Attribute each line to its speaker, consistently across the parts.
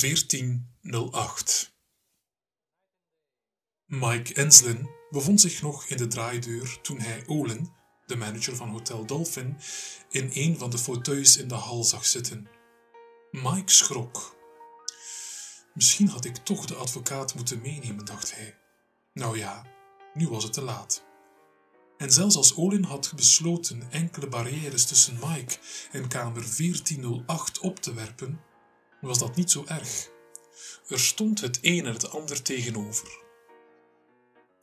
Speaker 1: 1408 Mike Enslin bevond zich nog in de draaideur toen hij Olin, de manager van Hotel Dolphin, in een van de fauteuils in de hal zag zitten. Mike schrok. Misschien had ik toch de advocaat moeten meenemen, dacht hij. Nou ja, nu was het te laat. En zelfs als Olin had besloten enkele barrières tussen Mike en kamer 1408 op te werpen, was dat niet zo erg. Er stond het een en het ander tegenover.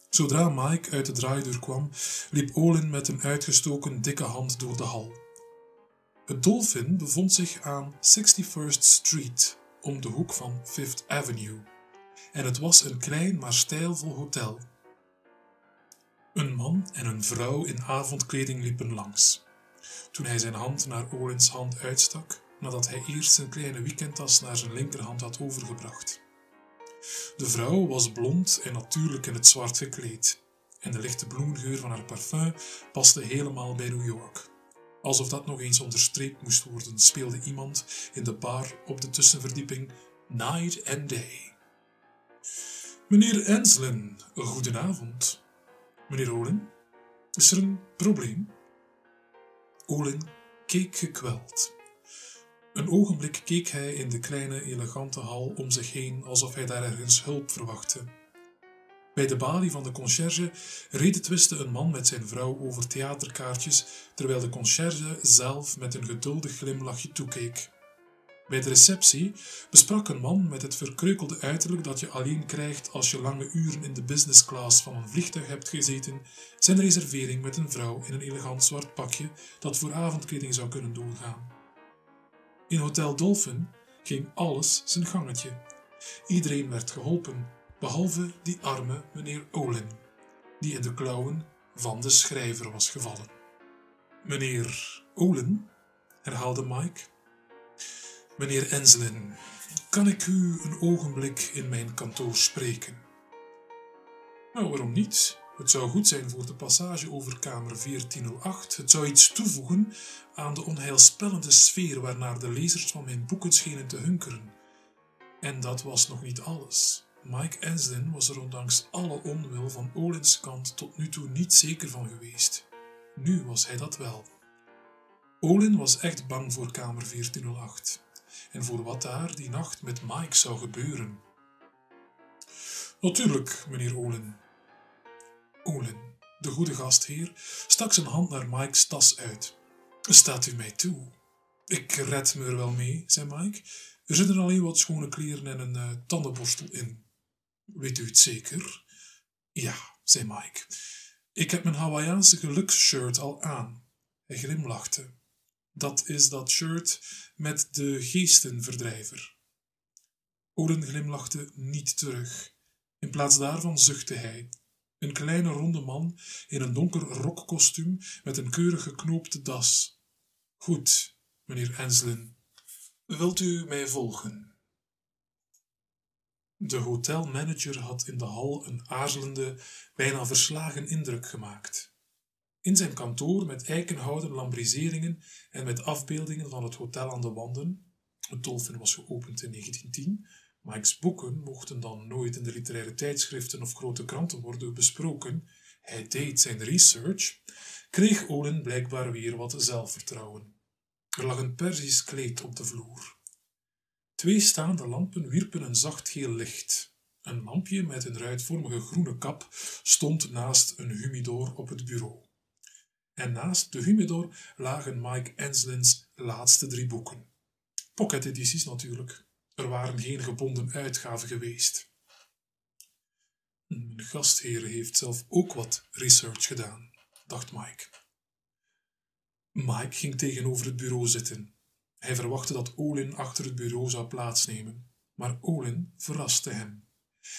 Speaker 1: Zodra Mike uit de draaideur kwam, liep Olin met een uitgestoken dikke hand door de hal. Het Dolphin bevond zich aan 61st Street, om de hoek van Fifth Avenue, en het was een klein maar stijlvol hotel. Een man en een vrouw in avondkleding liepen langs. Toen hij zijn hand naar Olins hand uitstak, nadat hij eerst zijn kleine weekendtas naar zijn linkerhand had overgebracht. De vrouw was blond en natuurlijk in het zwart gekleed, en de lichte bloemengeur van haar parfum paste helemaal bij New York. Alsof dat nog eens onderstreept moest worden, speelde iemand in de bar op de tussenverdieping Night and Day. Meneer Enslin, goedenavond. Meneer Olin, is er een probleem? Olin keek gekweld. Een ogenblik keek hij in de kleine, elegante hal om zich heen alsof hij daar ergens hulp verwachtte. Bij de balie van de conciërge redetwiste een man met zijn vrouw over theaterkaartjes, terwijl de conciërge zelf met een geduldig glimlachje toekeek. Bij de receptie besprak een man met het verkreukelde uiterlijk dat je alleen krijgt als je lange uren in de business class van een vliegtuig hebt gezeten, zijn reservering met een vrouw in een elegant zwart pakje dat voor avondkleding zou kunnen doorgaan. In Hotel Dolphin ging alles zijn gangetje. Iedereen werd geholpen, behalve die arme meneer Olin, die in de klauwen van de schrijver was gevallen. Meneer Olin, herhaalde Mike. Meneer Enslin, kan ik u een ogenblik in mijn kantoor spreken? Nou, waarom niet? Het zou goed zijn voor de passage over kamer 1408. Het zou iets toevoegen aan de onheilspellende sfeer waarnaar de lezers van mijn boeken schenen te hunkeren. En dat was nog niet alles. Mike Enslin was er ondanks alle onwil van Olins kant tot nu toe niet zeker van geweest. Nu was hij dat wel. Olin was echt bang voor kamer 1408 en voor wat daar die nacht met Mike zou gebeuren. Natuurlijk, meneer Olin, Olin, de goede gastheer, stak zijn hand naar Mike's tas uit. Staat u mij toe? Ik red me er wel mee, zei Mike. Er zitten alleen wat schone kleren en een uh, tandenborstel in. Weet u het zeker? Ja, zei Mike. Ik heb mijn Hawaïaanse geluksshirt al aan. Hij glimlachte. Dat is dat shirt met de geestenverdrijver. Olin glimlachte niet terug. In plaats daarvan zuchtte hij een kleine ronde man in een donker rokkostuum met een keurig geknoopte das. Goed, meneer Enslin. Wilt u mij volgen? De hotelmanager had in de hal een aarzelende, bijna verslagen indruk gemaakt. In zijn kantoor met eikenhouten lambriseringen en met afbeeldingen van het hotel aan de wanden, het Dolphin was geopend in 1910, Mike's boeken mochten dan nooit in de literaire tijdschriften of grote kranten worden besproken. Hij deed zijn research, kreeg Olin blijkbaar weer wat zelfvertrouwen. Er lag een Persisch kleed op de vloer. Twee staande lampen wierpen een zacht geel licht. Een lampje met een ruitvormige groene kap stond naast een humidor op het bureau. En naast de humidor lagen Mike Enslins laatste drie boeken. Pocket-edities natuurlijk. Er waren geen gebonden uitgaven geweest. Mijn gastheer heeft zelf ook wat research gedaan, dacht Mike. Mike ging tegenover het bureau zitten. Hij verwachtte dat Olin achter het bureau zou plaatsnemen, maar Olin verraste hem.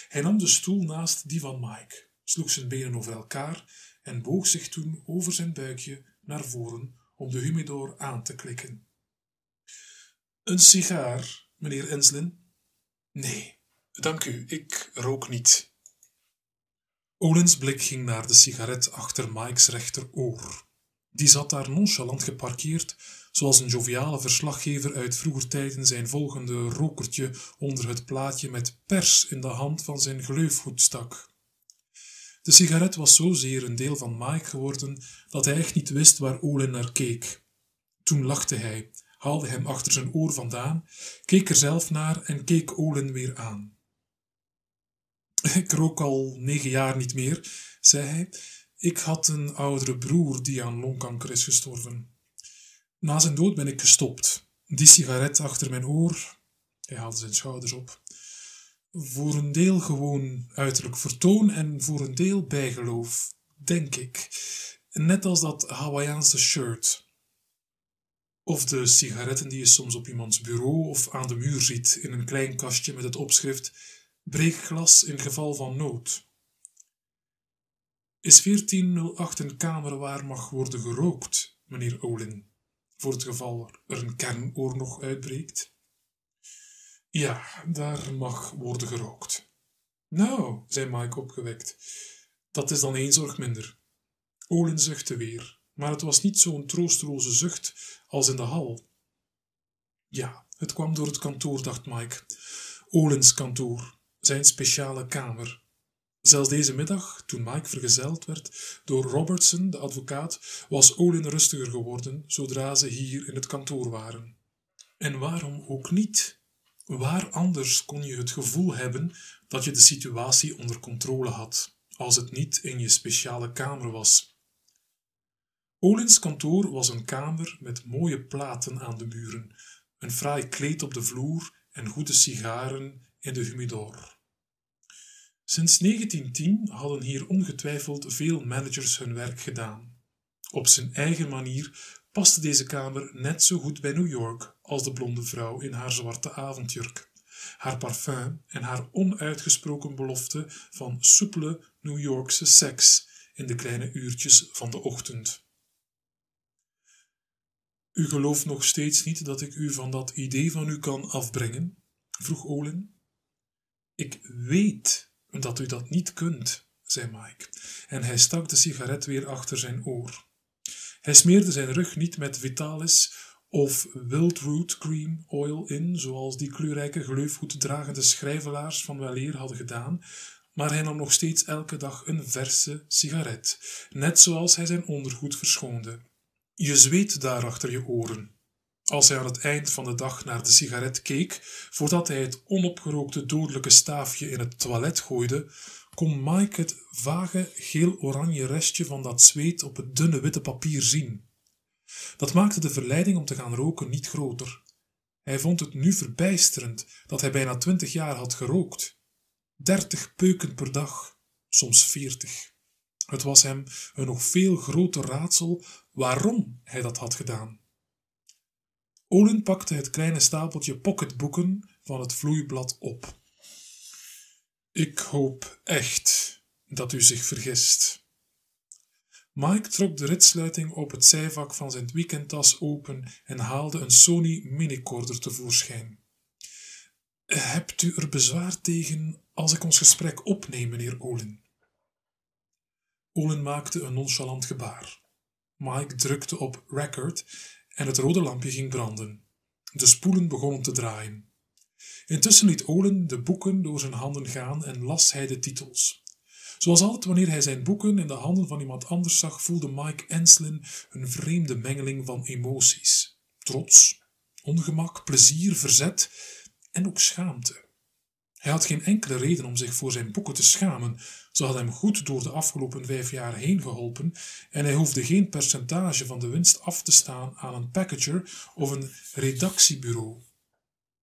Speaker 1: Hij nam de stoel naast die van Mike, sloeg zijn benen over elkaar en boog zich toen over zijn buikje naar voren om de humidor aan te klikken. Een sigaar, meneer Enslin? Nee, dank u, ik rook niet. Olins blik ging naar de sigaret achter Mike's rechteroor. Die zat daar nonchalant geparkeerd, zoals een joviale verslaggever uit vroeger tijden zijn volgende rokertje onder het plaatje met pers in de hand van zijn gleufhoed stak. De sigaret was zozeer een deel van Mike geworden dat hij echt niet wist waar Olin naar keek. Toen lachte hij, haalde hem achter zijn oor vandaan, keek er zelf naar en keek Olin weer aan. Ik rook al negen jaar niet meer, zei hij. Ik had een oudere broer die aan longkanker is gestorven. Na zijn dood ben ik gestopt. Die sigaret achter mijn oor. Hij haalde zijn schouders op. Voor een deel gewoon uiterlijk vertoon en voor een deel bijgeloof, denk ik. Net als dat Hawaiiaanse shirt. Of de sigaretten die je soms op iemands bureau of aan de muur ziet in een klein kastje met het opschrift breekglas in geval van nood. Is 1408 een kamer waar mag worden gerookt, meneer Olin, voor het geval er een kernoorlog uitbreekt? Ja, daar mag worden gerookt. Nou, zei Mike opgewekt, dat is dan één zorg minder. Olin zuchtte weer, maar het was niet zo'n troosteloze zucht als in de hal. Ja, het kwam door het kantoor, dacht Mike. Olins kantoor, zijn speciale kamer. Zelfs deze middag, toen Mike vergezeld werd door Robertson, de advocaat, was Olin rustiger geworden zodra ze hier in het kantoor waren. En waarom ook niet? Waar anders kon je het gevoel hebben dat je de situatie onder controle had, als het niet in je speciale kamer was? Olins kantoor was een kamer met mooie platen aan de muren, een fraai kleed op de vloer en goede sigaren in de humidor. Sinds 1910 hadden hier ongetwijfeld veel managers hun werk gedaan. Op zijn eigen manier paste deze kamer net zo goed bij New York als de blonde vrouw in haar zwarte avondjurk, haar parfum en haar onuitgesproken belofte van soepele New Yorkse seks in de kleine uurtjes van de ochtend. U gelooft nog steeds niet dat ik u van dat idee van u kan afbrengen? vroeg Olin. Ik weet dat u dat niet kunt, zei Mike, en hij stak de sigaret weer achter zijn oor. Hij smeerde zijn rug niet met Vitalis of Wildroot Cream Oil in, zoals die kleurrijke gleufhoed dragende schrijvelaars van weleer hadden gedaan, maar hij nam nog steeds elke dag een verse sigaret, net zoals hij zijn ondergoed verschoonde. Je zweet daar achter je oren. Als hij aan het eind van de dag naar de sigaret keek, voordat hij het onopgerookte dodelijke staafje in het toilet gooide, kon Mike het vage geel-oranje restje van dat zweet op het dunne witte papier zien. Dat maakte de verleiding om te gaan roken niet groter. Hij vond het nu verbijsterend dat hij bijna twintig jaar had gerookt. Dertig peuken per dag, soms veertig. Het was hem een nog veel groter raadsel waarom hij dat had gedaan. Olin pakte het kleine stapeltje pocketboeken van het vloeiblad op. Ik hoop echt dat u zich vergist. Mike trok de ritsluiting op het zijvak van zijn weekendtas open en haalde een Sony minicorder tevoorschijn. Hebt u er bezwaar tegen als ik ons gesprek opneem, meneer Olin? Olin maakte een nonchalant gebaar. Mike drukte op record en het rode lampje ging branden. De spoelen begonnen te draaien. Intussen liet Olin de boeken door zijn handen gaan en las hij de titels. Zoals altijd wanneer hij zijn boeken in de handen van iemand anders zag, voelde Mike Enslin een vreemde mengeling van emoties. Trots, ongemak, plezier, verzet en ook schaamte. Hij had geen enkele reden om zich voor zijn boeken te schamen. Ze hadden hem goed door de afgelopen vijf jaar heen geholpen en hij hoefde geen percentage van de winst af te staan aan een packager of een redactiebureau.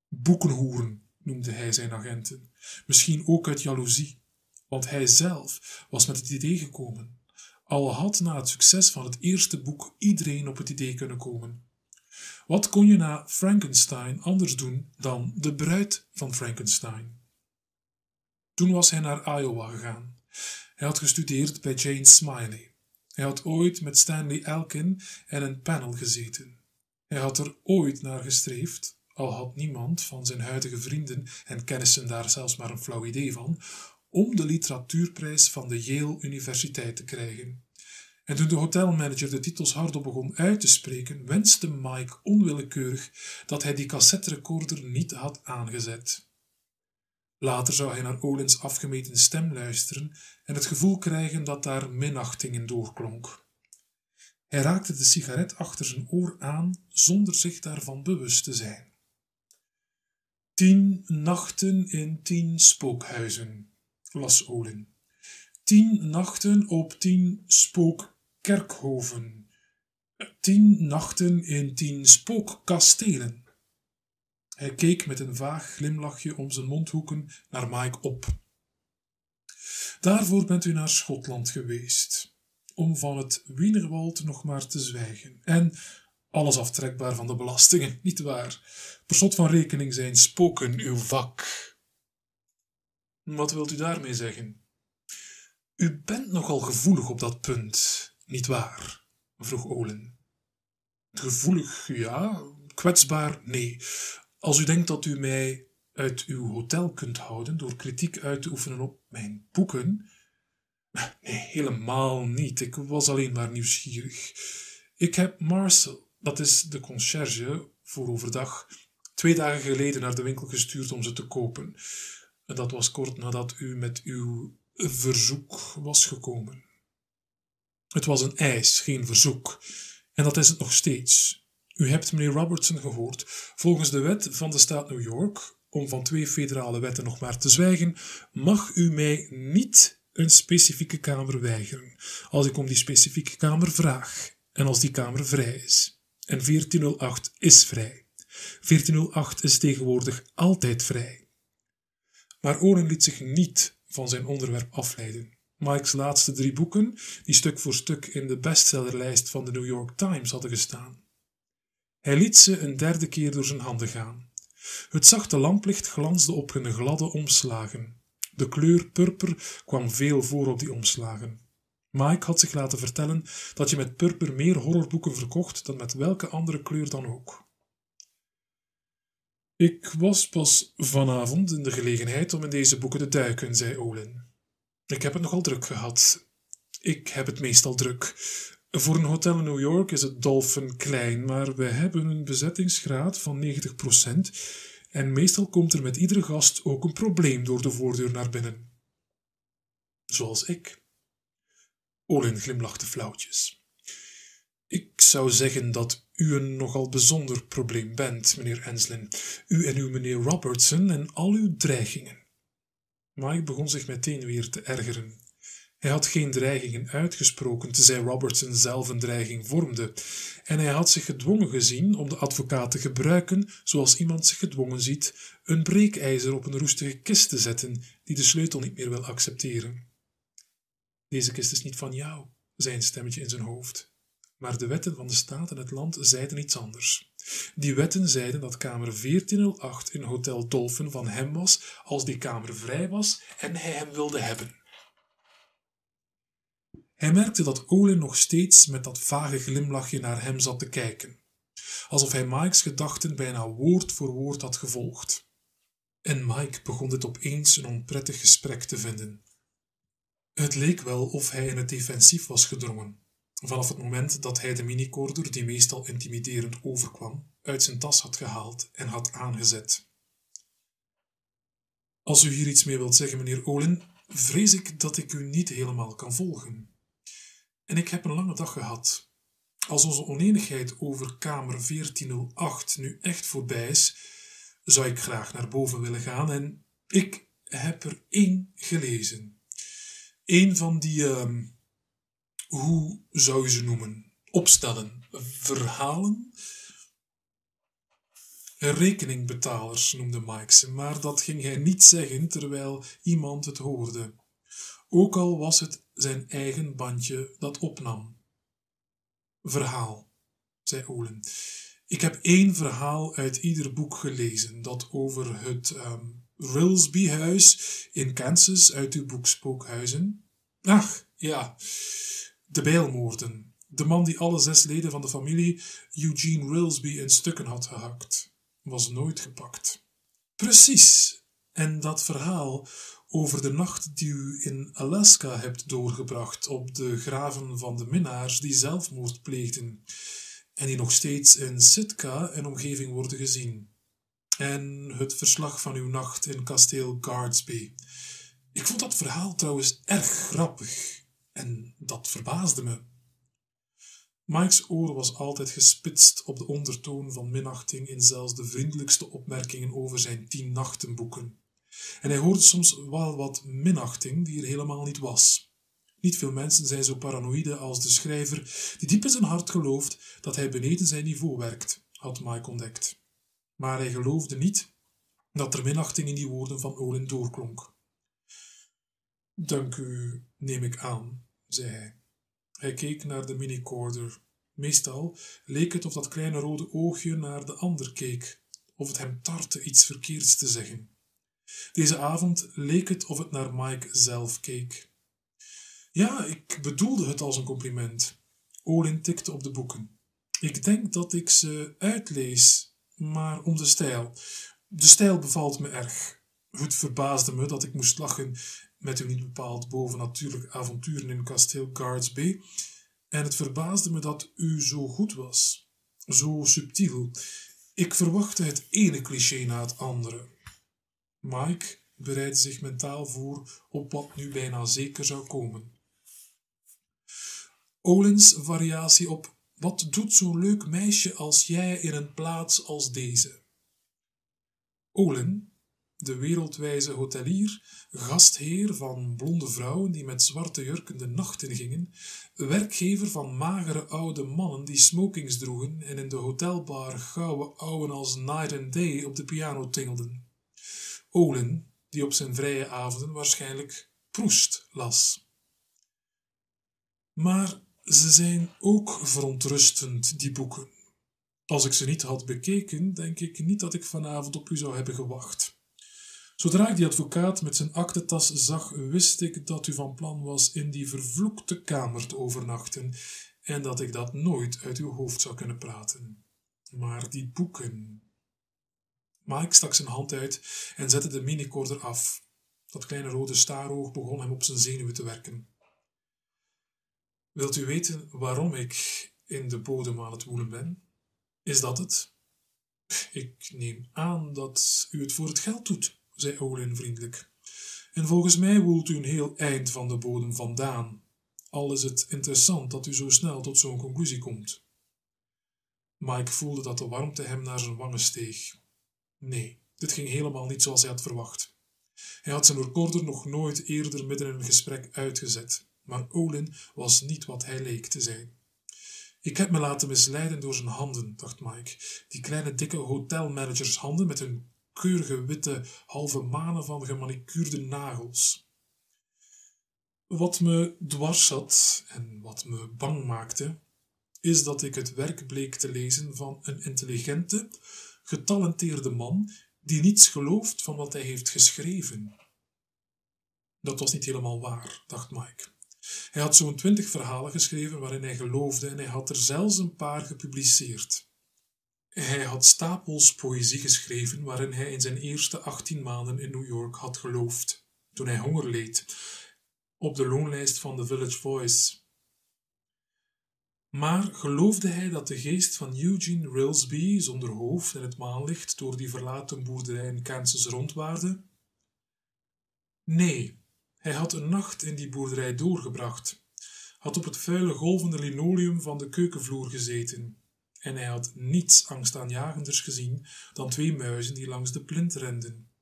Speaker 1: Boekenhoeren noemde hij zijn agenten, misschien ook uit jaloezie, want hij zelf was met het idee gekomen. Al had na het succes van het eerste boek iedereen op het idee kunnen komen. Wat kon je na Frankenstein anders doen dan de bruid van Frankenstein? Toen was hij naar Iowa gegaan. Hij had gestudeerd bij Jane Smiley. Hij had ooit met Stanley Elkin en een panel gezeten. Hij had er ooit naar gestreefd, al had niemand van zijn huidige vrienden en kennissen daar zelfs maar een flauw idee van, om de literatuurprijs van de Yale Universiteit te krijgen. En toen de hotelmanager de titels hardop begon uit te spreken, wenste Mike onwillekeurig dat hij die cassetterecorder niet had aangezet. Later zou hij naar Olins afgemeten stem luisteren en het gevoel krijgen dat daar minachting in doorklonk. Hij raakte de sigaret achter zijn oor aan zonder zich daarvan bewust te zijn. Tien nachten in tien spookhuizen, las Olin. Tien nachten op tien spookkerkhoven. Tien nachten in tien spookkastelen. Hij keek met een vaag glimlachje om zijn mondhoeken naar Mike op. Daarvoor bent u naar Schotland geweest, om van het Wienerwald nog maar te zwijgen. En alles aftrekbaar van de belastingen, niet waar? Per slot van rekening zijn spoken uw vak. Wat wilt u daarmee zeggen? U bent nogal gevoelig op dat punt, niet waar? vroeg Olen. Gevoelig, ja. Kwetsbaar, nee. Als u denkt dat u mij uit uw hotel kunt houden door kritiek uit te oefenen op mijn boeken. Nee, helemaal niet. Ik was alleen maar nieuwsgierig. Ik heb Marcel, dat is de concierge voor overdag, twee dagen geleden naar de winkel gestuurd om ze te kopen. En dat was kort nadat u met uw verzoek was gekomen. Het was een eis, geen verzoek. En dat is het nog steeds. U hebt meneer Robertson gehoord. Volgens de wet van de staat New York, om van twee federale wetten nog maar te zwijgen, mag u mij niet een specifieke kamer weigeren, als ik om die specifieke kamer vraag en als die kamer vrij is. En 1408 is vrij. 1408 is tegenwoordig altijd vrij. Maar Oren liet zich niet van zijn onderwerp afleiden. Mike's laatste drie boeken, die stuk voor stuk in de bestsellerlijst van de New York Times hadden gestaan. Hij liet ze een derde keer door zijn handen gaan. Het zachte lamplicht glansde op hun gladde omslagen. De kleur purper kwam veel voor op die omslagen. Mike had zich laten vertellen dat je met purper meer horrorboeken verkocht dan met welke andere kleur dan ook. Ik was pas vanavond in de gelegenheid om in deze boeken te duiken, zei Olin. Ik heb het nogal druk gehad. Ik heb het meestal druk. Voor een hotel in New York is het Dolphin klein, maar we hebben een bezettingsgraad van 90% en meestal komt er met iedere gast ook een probleem door de voordeur naar binnen. Zoals ik. Olin glimlachte flauwtjes. Ik zou zeggen dat u een nogal bijzonder probleem bent, meneer Enslin. U en uw meneer Robertson en al uw dreigingen. Mike begon zich meteen weer te ergeren. Hij had geen dreigingen uitgesproken, tenzij Robertson zelf een dreiging vormde, en hij had zich gedwongen gezien om de advocaat te gebruiken zoals iemand zich gedwongen ziet een breekijzer op een roestige kist te zetten die de sleutel niet meer wil accepteren. Deze kist is niet van jou, zei een stemmetje in zijn hoofd. Maar de wetten van de staat en het land zeiden iets anders. Die wetten zeiden dat kamer 1408 in Hotel Dolphin van hem was als die kamer vrij was en hij hem wilde hebben. Hij merkte dat Olin nog steeds met dat vage glimlachje naar hem zat te kijken, alsof hij Mike's gedachten bijna woord voor woord had gevolgd. En Mike begon dit opeens een onprettig gesprek te vinden. Het leek wel of hij in het defensief was gedrongen, vanaf het moment dat hij de minicorder, die meestal intimiderend overkwam, uit zijn tas had gehaald en had aangezet. Als u hier iets mee wilt zeggen, meneer Olin, vrees ik dat ik u niet helemaal kan volgen. En ik heb een lange dag gehad. Als onze oneenigheid over kamer 1408 nu echt voorbij is, zou ik graag naar boven willen gaan en ik heb er één gelezen. Eén van die, uh, hoe zou je ze noemen? Opstellen, verhalen? Rekeningbetalers noemde Mike ze, maar dat ging hij niet zeggen terwijl iemand het hoorde ook al was het zijn eigen bandje dat opnam. Verhaal, zei Olen. Ik heb één verhaal uit ieder boek gelezen, dat over het um, Rilsby-huis in Kansas uit uw boek Spookhuizen. Ach, ja, de bijlmoorden. De man die alle zes leden van de familie Eugene Rilsby in stukken had gehakt, was nooit gepakt. Precies. En dat verhaal over de nacht die u in Alaska hebt doorgebracht op de graven van de minnaars die zelfmoord pleegden en die nog steeds in Sitka en omgeving worden gezien. En het verslag van uw nacht in kasteel Guardsby. Ik vond dat verhaal trouwens erg grappig en dat verbaasde me. Mike's oor was altijd gespitst op de ondertoon van minachting in zelfs de vriendelijkste opmerkingen over zijn tien nachtenboeken. En hij hoorde soms wel wat minachting die er helemaal niet was. Niet veel mensen zijn zo paranoïde als de schrijver, die diep in zijn hart gelooft dat hij beneden zijn niveau werkt, had Mike ontdekt. Maar hij geloofde niet dat er minachting in die woorden van Olin doorklonk. Dank u, neem ik aan, zei hij. Hij keek naar de minicorder. Meestal leek het of dat kleine rode oogje naar de ander keek, of het hem tartte iets verkeerds te zeggen. Deze avond leek het of het naar Mike zelf keek. Ja, ik bedoelde het als een compliment. Olin tikte op de boeken. Ik denk dat ik ze uitlees, maar om de stijl. De stijl bevalt me erg. Het verbaasde me dat ik moest lachen met uw niet bepaald bovennatuurlijke avonturen in kasteel Guards Bay. En het verbaasde me dat u zo goed was, zo subtiel. Ik verwachtte het ene cliché na het andere. Mike bereidde zich mentaal voor op wat nu bijna zeker zou komen. Olins variatie op wat doet zo'n leuk meisje als jij in een plaats als deze? Olin, de wereldwijze hotelier, gastheer van blonde vrouwen die met zwarte jurken de nacht ingingen, werkgever van magere oude mannen die smokings droegen en in de hotelbar gouden ouwen als Night and Day op de piano tingelden. Olin, die op zijn vrije avonden waarschijnlijk Proest las. Maar ze zijn ook verontrustend, die boeken. Als ik ze niet had bekeken, denk ik niet dat ik vanavond op u zou hebben gewacht. Zodra ik die advocaat met zijn aktentas zag, wist ik dat u van plan was in die vervloekte kamer te overnachten en dat ik dat nooit uit uw hoofd zou kunnen praten. Maar die boeken. Mike stak zijn hand uit en zette de minicorder af. Dat kleine rode staaroog begon hem op zijn zenuwen te werken. Wilt u weten waarom ik in de bodem aan het woelen ben? Is dat het? Ik neem aan dat u het voor het geld doet, zei Olin vriendelijk. En volgens mij woelt u een heel eind van de bodem vandaan, al is het interessant dat u zo snel tot zo'n conclusie komt. Mike voelde dat de warmte hem naar zijn wangen steeg. Nee, dit ging helemaal niet zoals hij had verwacht. Hij had zijn recorder nog nooit eerder midden in een gesprek uitgezet maar Olin was niet wat hij leek te zijn. Ik heb me laten misleiden door zijn handen, dacht Mike. Die kleine dikke hotelmanagershanden met hun keurige witte halve manen van gemanicuurde nagels. Wat me dwars zat en wat me bang maakte, is dat ik het werk bleek te lezen van een intelligente, getalenteerde man die niets gelooft van wat hij heeft geschreven. Dat was niet helemaal waar, dacht Mike. Hij had zo'n twintig verhalen geschreven waarin hij geloofde en hij had er zelfs een paar gepubliceerd. Hij had stapels poëzie geschreven waarin hij in zijn eerste achttien maanden in New York had geloofd, toen hij honger leed, op de loonlijst van The Village Voice. Maar geloofde hij dat de geest van Eugene Rilsby zonder hoofd in het maanlicht door die verlaten boerderij in Kansas rondwaarde? Nee, hij had een nacht in die boerderij doorgebracht, had op het vuile golvende linoleum van de keukenvloer gezeten, en hij had niets angstaanjagenders gezien dan twee muizen die langs de plint renden.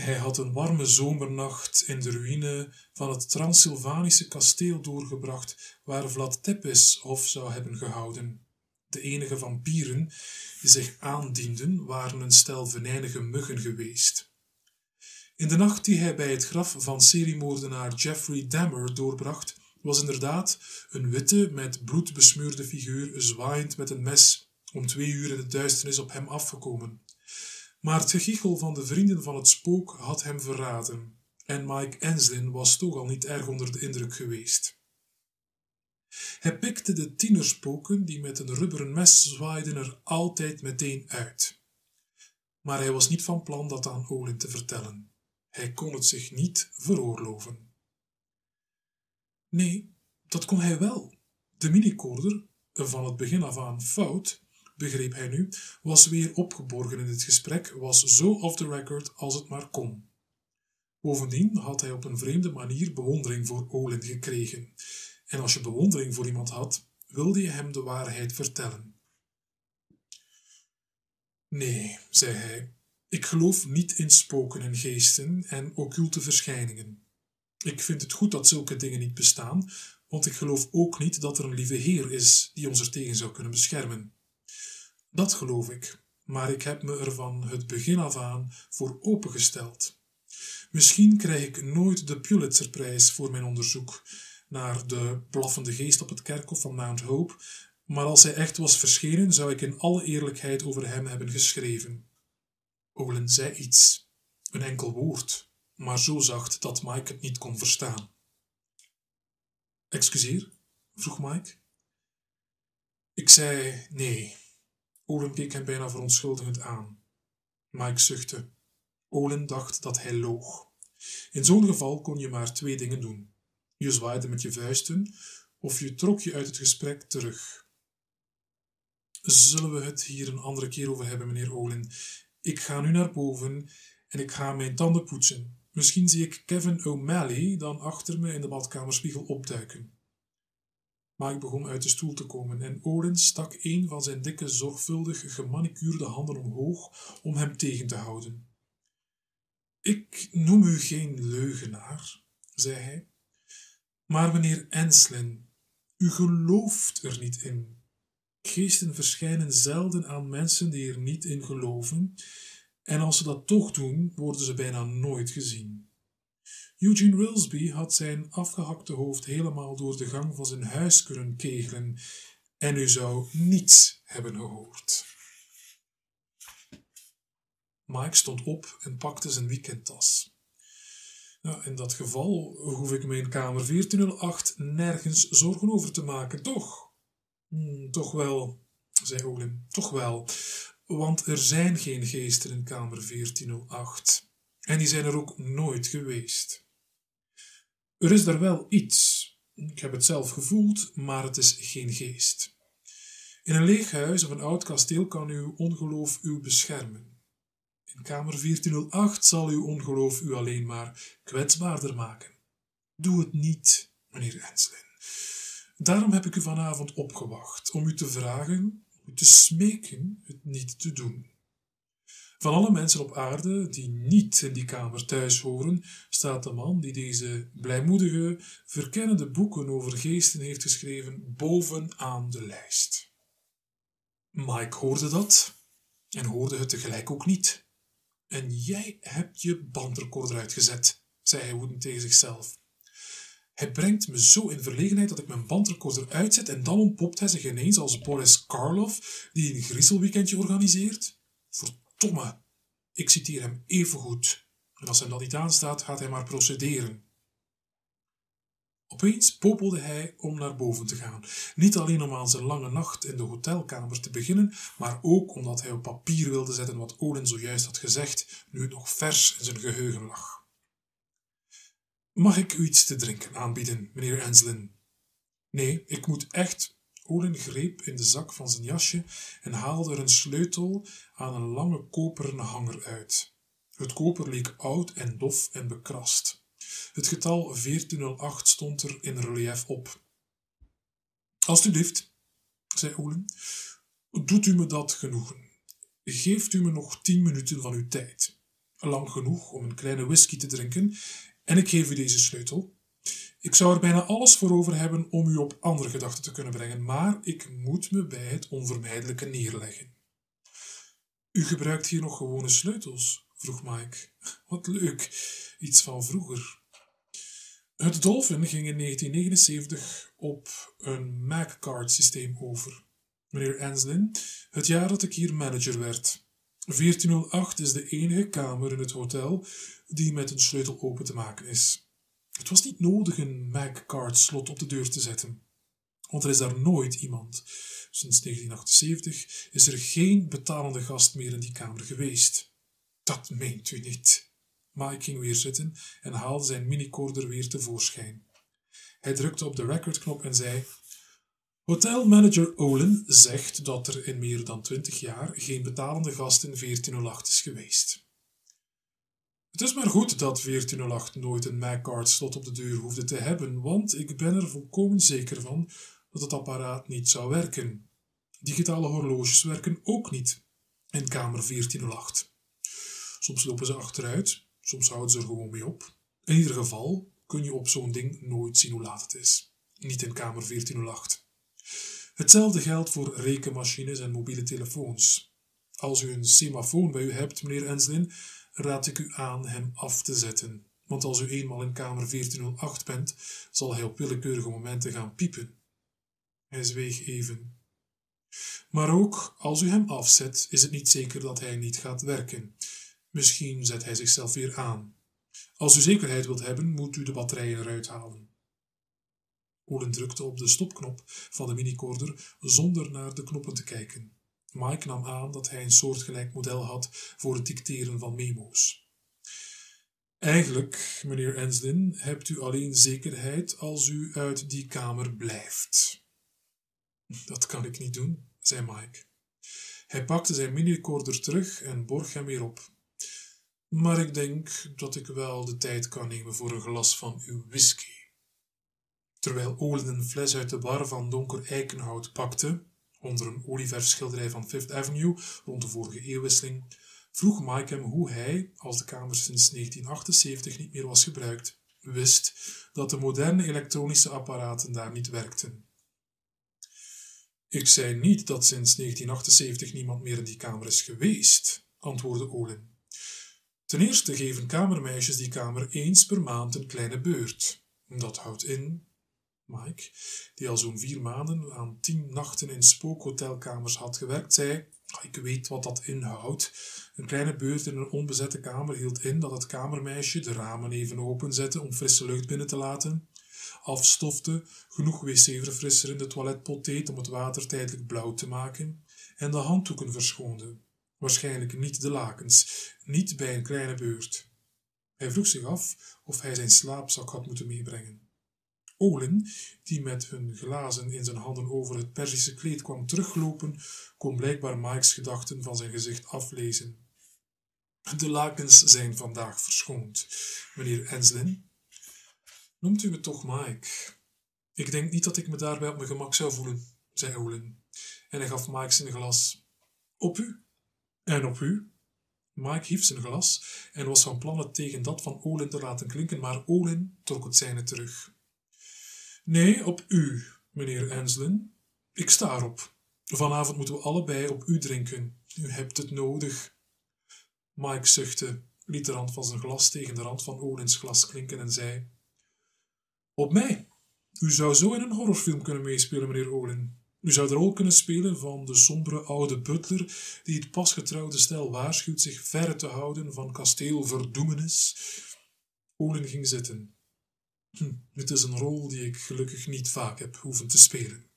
Speaker 1: Hij had een warme zomernacht in de ruïne van het Transylvanische kasteel doorgebracht, waar Vlad Tepes hof zou hebben gehouden. De enige vampieren die zich aandienden waren een stel venijnige muggen geweest. In de nacht die hij bij het graf van seriemoordenaar Jeffrey Dahmer doorbracht, was inderdaad een witte, met bloed besmeurde figuur zwaaiend met een mes om twee uur in de duisternis op hem afgekomen. Maar het gegichel van de vrienden van het spook had hem verraden, en Mike Enslin was toch al niet erg onder de indruk geweest. Hij pikte de tienerspoken die met een rubberen mes zwaaiden er altijd meteen uit. Maar hij was niet van plan dat aan Olin te vertellen. Hij kon het zich niet veroorloven. Nee, dat kon hij wel. De minicorder, van het begin af aan fout, begreep hij nu, was weer opgeborgen in het gesprek, was zo off the record als het maar kon. Bovendien had hij op een vreemde manier bewondering voor Olin gekregen. En als je bewondering voor iemand had, wilde je hem de waarheid vertellen. Nee, zei hij, ik geloof niet in spoken en geesten en occulte verschijningen. Ik vind het goed dat zulke dingen niet bestaan, want ik geloof ook niet dat er een lieve Heer is die ons er tegen zou kunnen beschermen. Dat geloof ik, maar ik heb me er van het begin af aan voor opengesteld. Misschien krijg ik nooit de Pulitzerprijs voor mijn onderzoek naar de blaffende geest op het kerkhof van Mount Hope, maar als hij echt was verschenen, zou ik in alle eerlijkheid over hem hebben geschreven. Olin zei iets, een enkel woord, maar zo zacht dat Mike het niet kon verstaan. Excuseer? vroeg Mike. Ik zei nee. Olin keek hem bijna verontschuldigend aan. Mike zuchtte. Olin dacht dat hij loog. In zo'n geval kon je maar twee dingen doen. Je zwaaide met je vuisten of je trok je uit het gesprek terug. Zullen we het hier een andere keer over hebben, meneer Olin? Ik ga nu naar boven en ik ga mijn tanden poetsen. Misschien zie ik Kevin O'Malley dan achter me in de badkamerspiegel opduiken. Mike begon uit de stoel te komen en Olin stak een van zijn dikke, zorgvuldig gemanicuurde handen omhoog om hem tegen te houden. Ik noem u geen leugenaar, zei hij, maar meneer Enslin, u gelooft er niet in. Geesten verschijnen zelden aan mensen die er niet in geloven, en als ze dat toch doen, worden ze bijna nooit gezien. Eugene Rilsby had zijn afgehakte hoofd helemaal door de gang van zijn huis kunnen kegelen, en u zou niets hebben gehoord. Mike stond op en pakte zijn weekendtas. Nou, in dat geval hoef ik me in kamer 1408 nergens zorgen over te maken, toch? Hmm, toch wel, zei Olin, toch wel, want er zijn geen geesten in kamer 1408 en die zijn er ook nooit geweest. Er is daar wel iets. Ik heb het zelf gevoeld, maar het is geen geest. In een leeg huis of een oud kasteel kan uw ongeloof u beschermen. In kamer 1408 zal uw ongeloof u alleen maar kwetsbaarder maken. Doe het niet, meneer Enslin. Daarom heb ik u vanavond opgewacht, om u te vragen, u te smeken het niet te doen. Van alle mensen op aarde die niet in die kamer thuis horen, staat de man die deze blijmoedige, verkennende boeken over geesten heeft geschreven bovenaan de lijst. Mike hoorde dat en hoorde het tegelijk ook niet. En jij hebt je bandrecorder uitgezet, zei hij tegen zichzelf. Hij brengt me zo in verlegenheid dat ik mijn bandrecorder uitzet en dan ontpopt hij zich ineens als Boris Karloff die een griezelweekendje organiseert. Ik citeer hem even goed. En als hem dat niet aanstaat, gaat hij maar procederen. Opeens popelde hij om naar boven te gaan. Niet alleen om aan zijn lange nacht in de hotelkamer te beginnen, maar ook omdat hij op papier wilde zetten wat Olin zojuist had gezegd, nu het nog vers in zijn geheugen lag. Mag ik u iets te drinken aanbieden, meneer Enslin? Nee, ik moet echt. Olin greep in de zak van zijn jasje en haalde er een sleutel aan een lange koperen hanger uit. Het koper leek oud en dof en bekrast. Het getal 1408 stond er in relief op. Alsjeblieft, zei Olin, doet u me dat genoegen. Geeft u me nog tien minuten van uw tijd. Lang genoeg om een kleine whisky te drinken en ik geef u deze sleutel. Ik zou er bijna alles voor over hebben om u op andere gedachten te kunnen brengen, maar ik moet me bij het onvermijdelijke neerleggen. U gebruikt hier nog gewone sleutels? vroeg Mike. Wat leuk, iets van vroeger. Het Dolphin ging in 1979 op een Mac-card systeem over. Meneer Enslin, het jaar dat ik hier manager werd. 1408 is de enige kamer in het hotel die met een sleutel open te maken is. Het was niet nodig een Mac-card slot op de deur te zetten, want er is daar nooit iemand. Sinds 1978 is er geen betalende gast meer in die kamer geweest. Dat meent u niet. Mike ging weer zitten en haalde zijn minicorder weer tevoorschijn. Hij drukte op de recordknop en zei: Hotelmanager Olin zegt dat er in meer dan twintig jaar geen betalende gast in 1408 is geweest. Het is maar goed dat 1408 nooit een MacGuard slot op de deur hoefde te hebben, want ik ben er volkomen zeker van dat het apparaat niet zou werken. Digitale horloges werken ook niet in kamer 1408. Soms lopen ze achteruit, soms houden ze er gewoon mee op. In ieder geval kun je op zo'n ding nooit zien hoe laat het is. Niet in kamer 1408. Hetzelfde geldt voor rekenmachines en mobiele telefoons. Als u een semafoon bij u hebt, meneer Enslin, raad ik u aan hem af te zetten. Want als u eenmaal in kamer 1408 bent, zal hij op willekeurige momenten gaan piepen. Hij zweeg even. Maar ook als u hem afzet, is het niet zeker dat hij niet gaat werken. Misschien zet hij zichzelf weer aan. Als u zekerheid wilt hebben, moet u de batterijen eruit halen. Olin drukte op de stopknop van de minicorder zonder naar de knoppen te kijken. Mike nam aan dat hij een soortgelijk model had voor het dicteren van memo's. Eigenlijk, meneer Enslin, hebt u alleen zekerheid als u uit die kamer blijft. Dat kan ik niet doen, zei Mike. Hij pakte zijn minicorder terug en borg hem weer op. Maar ik denk dat ik wel de tijd kan nemen voor een glas van uw whisky. Terwijl Olin een fles uit de bar van donker eikenhout pakte, onder een olieverfschilderij van Fifth Avenue rond de vorige eeuwwisseling, vroeg Mike hem hoe hij, als de kamer sinds 1978 niet meer was gebruikt, wist dat de moderne elektronische apparaten daar niet werkten. Ik zei niet dat sinds 1978 niemand meer in die kamer is geweest, antwoordde Olin. Ten eerste geven kamermeisjes die kamer eens per maand een kleine beurt. Dat houdt in Mike, die al zo'n vier maanden aan tien nachten in spookhotelkamers had gewerkt, zei: Ik weet wat dat inhoudt. Een kleine beurt in een onbezette kamer hield in dat het kamermeisje de ramen even openzette om frisse lucht binnen te laten, afstofte, genoeg wc-verfrisser in de toiletpot deed om het water tijdelijk blauw te maken en de handdoeken verschoonde. Waarschijnlijk niet de lakens, niet bij een kleine beurt. Hij vroeg zich af of hij zijn slaapzak had moeten meebrengen. Olin, die met hun glazen in zijn handen over het Perzische kleed kwam teruglopen, kon blijkbaar Mike's gedachten van zijn gezicht aflezen. De lakens zijn vandaag verschoond, meneer Enslin. Noemt u me toch Mike? Ik denk niet dat ik me daarbij op mijn gemak zou voelen, zei Olin. En hij gaf Mike zijn glas. Op u? En op u? Mike hief zijn glas en was van plan het tegen dat van Olin te laten klinken, maar Olin trok het zijne terug. Nee, op u, meneer Enslin. Ik sta erop. Vanavond moeten we allebei op u drinken. U hebt het nodig. Mike zuchtte, liet de rand van zijn glas tegen de rand van Olins glas klinken en zei: Op mij. U zou zo in een horrorfilm kunnen meespelen, meneer Olin. U zou de rol kunnen spelen van de sombere oude butler die het pasgetrouwde stel waarschuwt zich ver te houden van kasteel Verdoemenis. Olin ging zitten. Hm, het is een rol die ik gelukkig niet vaak heb hoeven te spelen.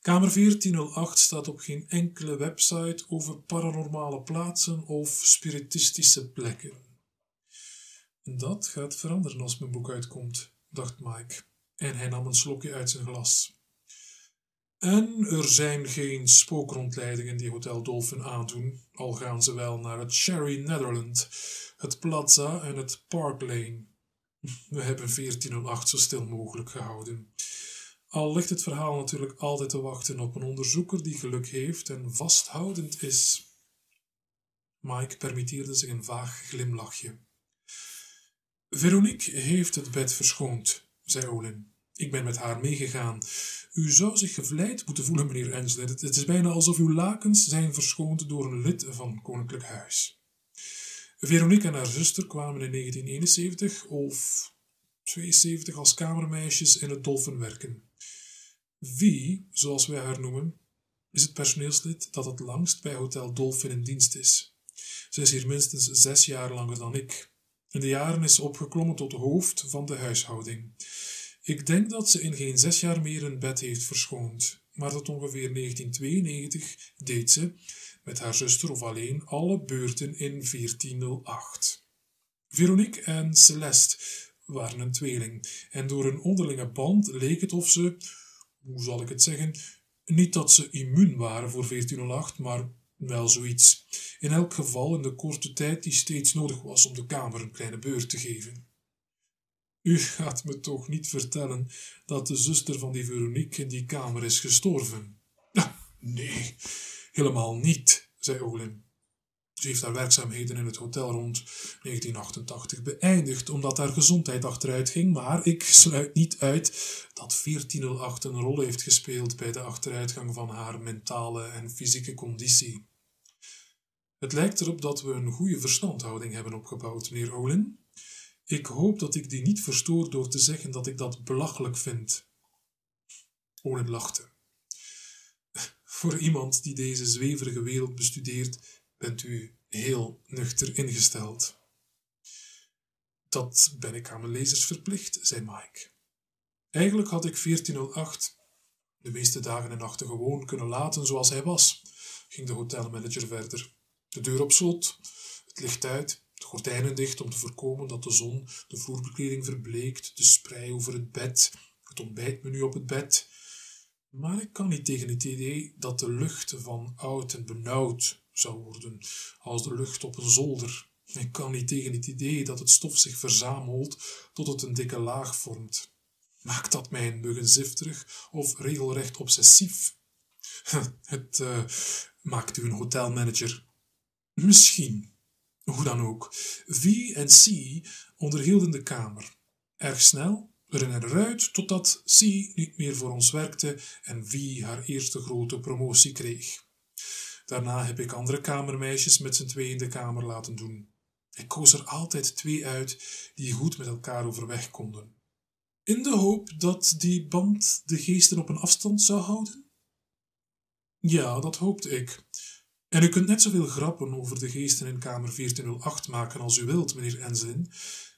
Speaker 1: Kamer 1408 staat op geen enkele website over paranormale plaatsen of spiritistische plekken. Dat gaat veranderen als mijn boek uitkomt, dacht Mike, en hij nam een slokje uit zijn glas. En er zijn geen spookrondleidingen die Hotel Dolphin aandoen, al gaan ze wel naar het Cherry Netherland, het Plaza en het Park Lane. We hebben 1408 zo stil mogelijk gehouden. Al ligt het verhaal natuurlijk altijd te wachten op een onderzoeker die geluk heeft en vasthoudend is. Mike permitteerde zich een vaag glimlachje. Veronique heeft het bed verschoond, zei Olin. Ik ben met haar meegegaan. U zou zich gevleid moeten voelen, meneer Ensley. Het is bijna alsof uw lakens zijn verschoond door een lid van Koninklijk Huis. Veronique en haar zuster kwamen in 1971 of 72 als kamermeisjes in het Dolphin werken. Wie, zoals wij haar noemen, is het personeelslid dat het langst bij Hotel Dolphin in dienst is. Ze is hier minstens zes jaar langer dan ik. In de jaren is ze opgeklommen tot hoofd van de huishouding. Ik denk dat ze in geen zes jaar meer een bed heeft verschoond, maar tot ongeveer 1992 deed ze, met haar zuster of alleen alle beurten in 1408. Veronique en Celeste waren een tweeling, en door hun onderlinge band leek het of ze, hoe zal ik het zeggen, niet dat ze immuun waren voor 1408, maar wel zoiets. In elk geval in de korte tijd die steeds nodig was om de kamer een kleine beurt te geven. U gaat me toch niet vertellen dat de zuster van die Veronique in die kamer is gestorven? Ah, nee, helemaal niet, zei Olin. Ze heeft haar werkzaamheden in het hotel rond 1988 beëindigd omdat haar gezondheid achteruit ging, maar ik sluit niet uit dat 1408 een rol heeft gespeeld bij de achteruitgang van haar mentale en fysieke conditie. Het lijkt erop dat we een goede verstandhouding hebben opgebouwd, meneer Olin. Ik hoop dat ik die niet verstoor door te zeggen dat ik dat belachelijk vind. Olin lachte. Voor iemand die deze zweverige wereld bestudeert, bent u heel nuchter ingesteld. Dat ben ik aan mijn lezers verplicht, zei Mike. Eigenlijk had ik 1408 de meeste dagen en nachten gewoon kunnen laten zoals hij was, ging de hotelmanager verder. De deur op slot, het licht uit, de gordijnen dicht om te voorkomen dat de zon de vloerbekleding verbleekt, de sprei over het bed, het ontbijtmenu op het bed. Maar ik kan niet tegen het idee dat de lucht van oud en benauwd zou worden, als de lucht op een zolder. Ik kan niet tegen het idee dat het stof zich verzamelt tot het een dikke laag vormt. Maakt dat mij een muggenzifterig of regelrecht obsessief? Het uh, maakt u een hotelmanager. Misschien. Hoe dan ook. V en C onderhielden de kamer. Erg snel, erin en eruit, totdat C niet meer voor ons werkte en V haar eerste grote promotie kreeg. Daarna heb ik andere kamermeisjes met z'n twee in de kamer laten doen. Ik koos er altijd twee uit die goed met elkaar overweg konden. In de hoop dat die band de geesten op een afstand zou houden? Ja, dat hoopte ik. En u kunt net zoveel grappen over de geesten in kamer 1408 maken als u wilt, meneer Enslin,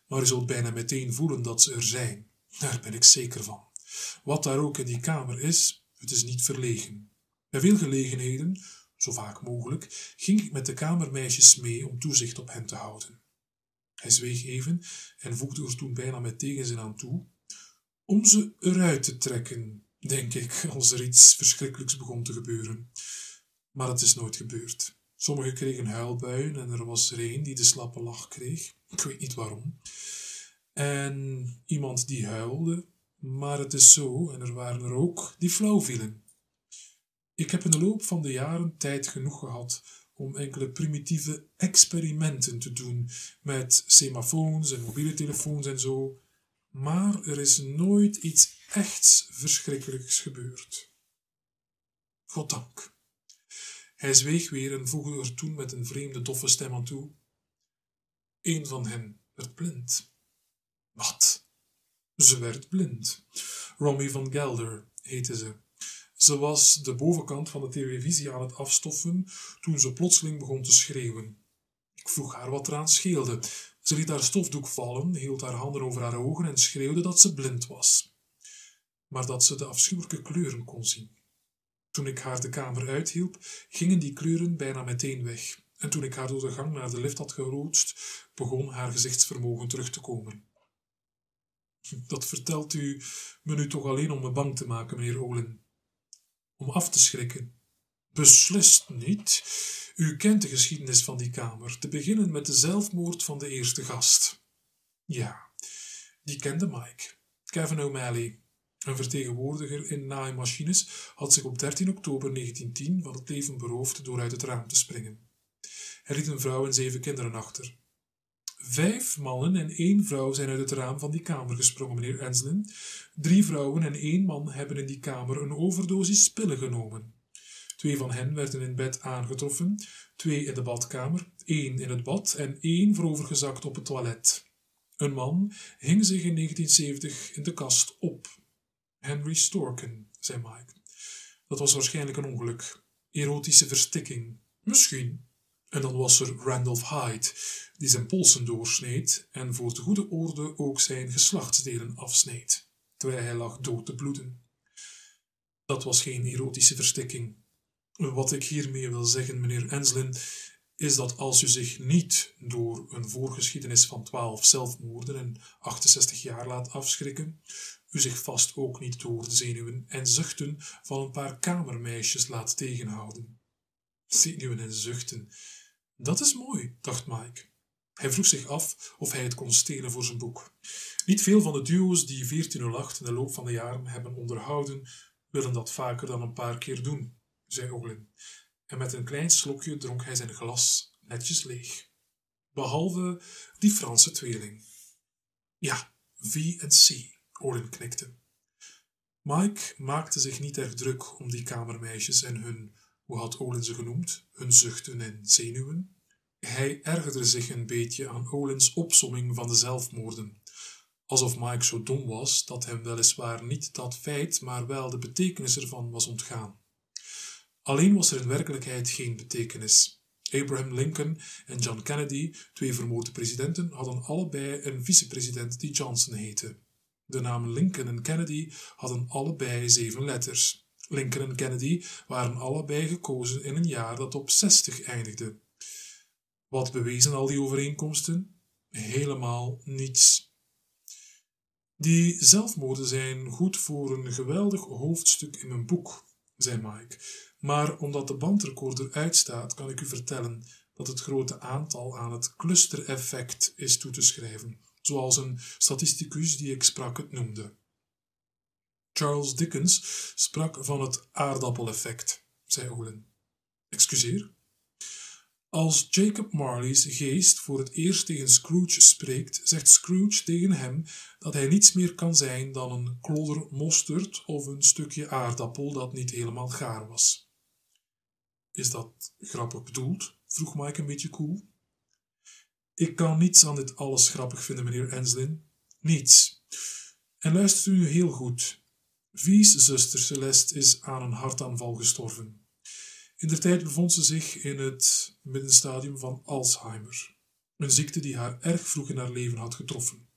Speaker 1: maar u zult bijna meteen voelen dat ze er zijn. Daar ben ik zeker van. Wat daar ook in die kamer is, het is niet verlegen. Bij veel gelegenheden zo vaak mogelijk, ging ik met de kamermeisjes mee om toezicht op hen te houden. Hij zweeg even en voegde er toen bijna met tegenzin aan toe, om ze eruit te trekken, denk ik, als er iets verschrikkelijks begon te gebeuren. Maar het is nooit gebeurd. Sommigen kregen huilbuien en er was er een die de slappe lach kreeg. Ik weet niet waarom. En iemand die huilde, maar het is zo, en er waren er ook die flauw vielen. Ik heb in de loop van de jaren tijd genoeg gehad om enkele primitieve experimenten te doen met semafoons en mobiele telefoons en zo, maar er is nooit iets echt verschrikkelijks gebeurd. Goddank. Hij zweeg weer en voegde er toen met een vreemde doffe stem aan toe. Een van hen werd blind. Wat? Ze werd blind. Romy van Gelder heette ze. Ze was de bovenkant van de televisie aan het afstoffen toen ze plotseling begon te schreeuwen. Ik vroeg haar wat eraan scheelde. Ze liet haar stofdoek vallen, hield haar handen over haar ogen en schreeuwde dat ze blind was, maar dat ze de afschuwelijke kleuren kon zien. Toen ik haar de kamer uithielp, gingen die kleuren bijna meteen weg, en toen ik haar door de gang naar de lift had geloodst, begon haar gezichtsvermogen terug te komen. Dat vertelt u me nu toch alleen om me bang te maken, meneer Olin om af te schrikken. Beslist niet. U kent de geschiedenis van die kamer, te beginnen met de zelfmoord van de eerste gast. Ja, die kende Mike. Kevin O'Malley, een vertegenwoordiger in naaimachines, had zich op 13 oktober 1910 van het leven beroofd door uit het raam te springen. Hij liet een vrouw en zeven kinderen achter. Vijf mannen en één vrouw zijn uit het raam van die kamer gesprongen, meneer Enslin. Drie vrouwen en één man hebben in die kamer een overdosis pillen genomen. Twee van hen werden in bed aangetroffen, twee in de badkamer, één in het bad en één voorovergezakt op het toilet. Een man hing zich in 1970 in de kast op. Henry Storken, zei Mike. Dat was waarschijnlijk een ongeluk. Erotische verstikking. Misschien. En dan was er Randolph Hyde, die zijn polsen doorsneed en voor de goede orde ook zijn geslachtsdelen afsneed, terwijl hij lag dood te bloeden. Dat was geen erotische verstikking. Wat ik hiermee wil zeggen, meneer Enslin, is dat als u zich niet door een voorgeschiedenis van 12 zelfmoorden en 68 jaar laat afschrikken, u zich vast ook niet door de zenuwen en zuchten van een paar kamermeisjes laat tegenhouden. Zenuwen en zuchten. Dat is mooi, dacht Mike. Hij vroeg zich af of hij het kon stelen voor zijn boek. Niet veel van de duo's die 1408 in de loop van de jaren hebben onderhouden, willen dat vaker dan een paar keer doen, zei Olin. En met een klein slokje dronk hij zijn glas netjes leeg. Behalve die Franse tweeling. Ja, V en C, Olin knikte. Mike maakte zich niet erg druk om die kamermeisjes en hun, hoe had Olin ze genoemd, hun zuchten en zenuwen. Hij ergerde zich een beetje aan Olins opsomming van de zelfmoorden, alsof Mike zo dom was dat hem weliswaar niet dat feit, maar wel de betekenis ervan was ontgaan. Alleen was er in werkelijkheid geen betekenis. Abraham Lincoln en John Kennedy, twee vermoorde presidenten, hadden allebei een vicepresident die Johnson heette. De namen Lincoln en Kennedy hadden allebei zeven letters. Lincoln en Kennedy waren allebei gekozen in een jaar dat op 60 eindigde. Wat bewezen al die overeenkomsten? Helemaal niets. Die zelfmoorden zijn goed voor een geweldig hoofdstuk in mijn boek, zei Mike. Maar omdat de bandrecorder uitstaat, kan ik u vertellen dat het grote aantal aan het clustereffect is toe te schrijven, zoals een statisticus die ik sprak het noemde. Charles Dickens sprak van het aardappeleffect, zei Olin. Excuseer? Als Jacob Marley's geest voor het eerst tegen Scrooge spreekt, zegt Scrooge tegen hem dat hij niets meer kan zijn dan een klodder mosterd of een stukje aardappel dat niet helemaal gaar was. Is dat grappig bedoeld? vroeg Mike een beetje koel. Cool. Ik kan niets aan dit alles grappig vinden, meneer Enslin. Niets. En luistert u heel goed. Vie's zuster Celeste is aan een hartaanval gestorven. In de tijd bevond ze zich in het middenstadium van Alzheimer, een ziekte die haar erg vroeg in haar leven had getroffen.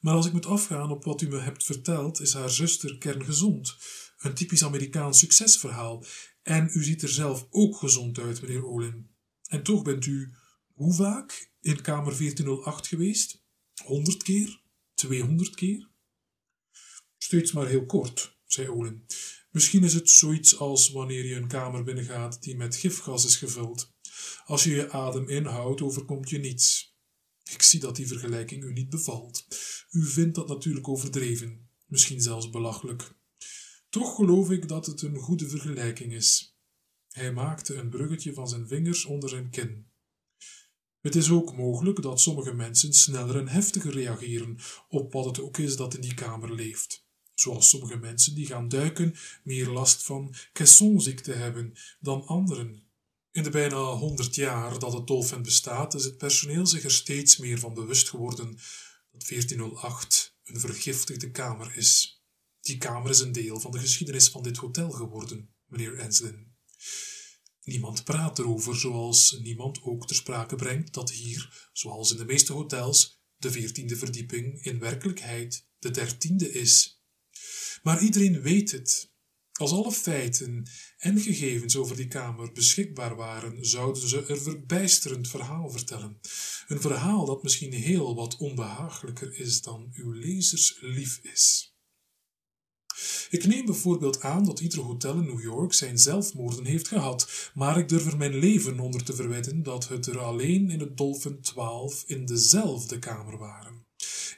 Speaker 1: Maar als ik moet afgaan op wat u me hebt verteld, is haar zuster kerngezond. Een typisch Amerikaans succesverhaal. En u ziet er zelf ook gezond uit, meneer Olin. En toch bent u hoe vaak in kamer 1408 geweest? 100 keer? 200 keer? Steeds maar heel kort, zei Olin. Misschien is het zoiets als wanneer je een kamer binnengaat die met gifgas is gevuld. Als je je adem inhoudt, overkomt je niets. Ik zie dat die vergelijking u niet bevalt. U vindt dat natuurlijk overdreven, misschien zelfs belachelijk. Toch geloof ik dat het een goede vergelijking is. Hij maakte een bruggetje van zijn vingers onder zijn kin. Het is ook mogelijk dat sommige mensen sneller en heftiger reageren op wat het ook is dat in die kamer leeft zoals sommige mensen die gaan duiken meer last van caissonziekte hebben dan anderen. In de bijna honderd jaar dat het dolfijn bestaat, is het personeel zich er steeds meer van bewust geworden dat 1408 een vergiftigde kamer is. Die kamer is een deel van de geschiedenis van dit hotel geworden, meneer Enslin. Niemand praat erover, zoals niemand ook ter sprake brengt dat hier, zoals in de meeste hotels, de veertiende verdieping in werkelijkheid de dertiende is. Maar iedereen weet het. Als alle feiten en gegevens over die kamer beschikbaar waren, zouden ze een verbijsterend verhaal vertellen. Een verhaal dat misschien heel wat onbehagelijker is dan uw lezers lief is. Ik neem bijvoorbeeld aan dat ieder hotel in New York zijn zelfmoorden heeft gehad, maar ik durf er mijn leven onder te verwetten dat het er alleen in het Dolphin 12 in dezelfde kamer waren.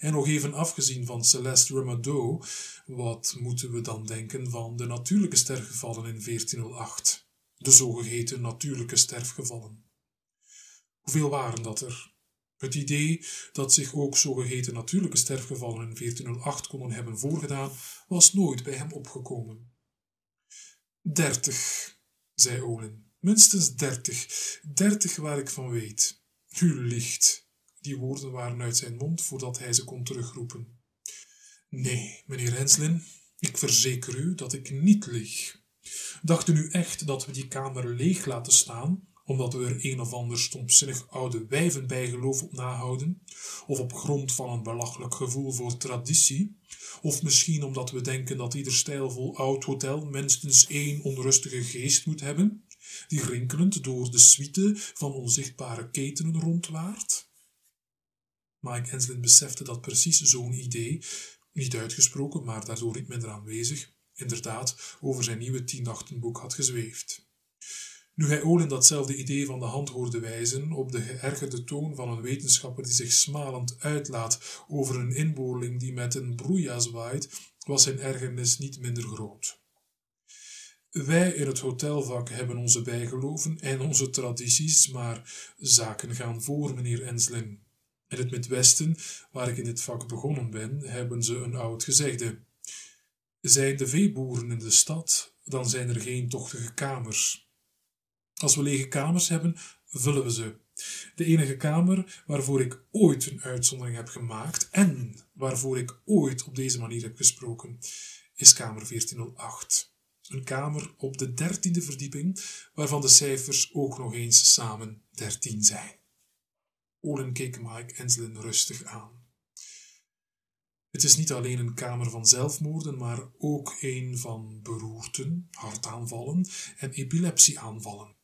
Speaker 1: En nog even afgezien van Celeste Remadot, wat moeten we dan denken van de natuurlijke sterfgevallen in 1408? De zogeheten natuurlijke sterfgevallen. Hoeveel waren dat er? Het idee dat zich ook zogeheten natuurlijke sterfgevallen in 1408 konden hebben voorgedaan, was nooit bij hem opgekomen. Dertig, zei Olin. Minstens dertig. Dertig waar ik van weet. U liegt. Die woorden waren uit zijn mond voordat hij ze kon terugroepen. Nee, meneer Henslin, ik verzeker u dat ik niet lieg. Dacht u nu echt dat we die kamer leeg laten staan, omdat we er een of ander stomzinnig oude wijven bijgeloof op nahouden, of op grond van een belachelijk gevoel voor traditie, of misschien omdat we denken dat ieder stijlvol oud hotel minstens één onrustige geest moet hebben? die rinkelend door de suite van onzichtbare ketenen rondwaart? Mike Enslin besefte dat precies zo'n idee, niet uitgesproken, maar daardoor niet minder aanwezig, inderdaad over zijn nieuwe tiennachtenboek had gezweefd. Nu hij Olin datzelfde idee van de hand hoorde wijzen, op de geërgerde toon van een wetenschapper die zich smalend uitlaat over een inboorling die met een broeia zwaait, was zijn ergernis niet minder groot. Wij in het hotelvak hebben onze bijgeloven en onze tradities, maar zaken gaan voor, meneer Enslin. In het Midwesten, waar ik in dit vak begonnen ben, hebben ze een oud gezegde. Zijn de veeboeren in de stad, dan zijn er geen tochtige kamers. Als we lege kamers hebben, vullen we ze. De enige kamer waarvoor ik ooit een uitzondering heb gemaakt en waarvoor ik ooit op deze manier heb gesproken, is kamer 1408. Een kamer op de dertiende verdieping, waarvan de cijfers ook nog eens samen dertien zijn. Olin keek Mike Enslin rustig aan. Het is niet alleen een kamer van zelfmoorden, maar ook een van beroerten, hartaanvallen en epilepsieaanvallen.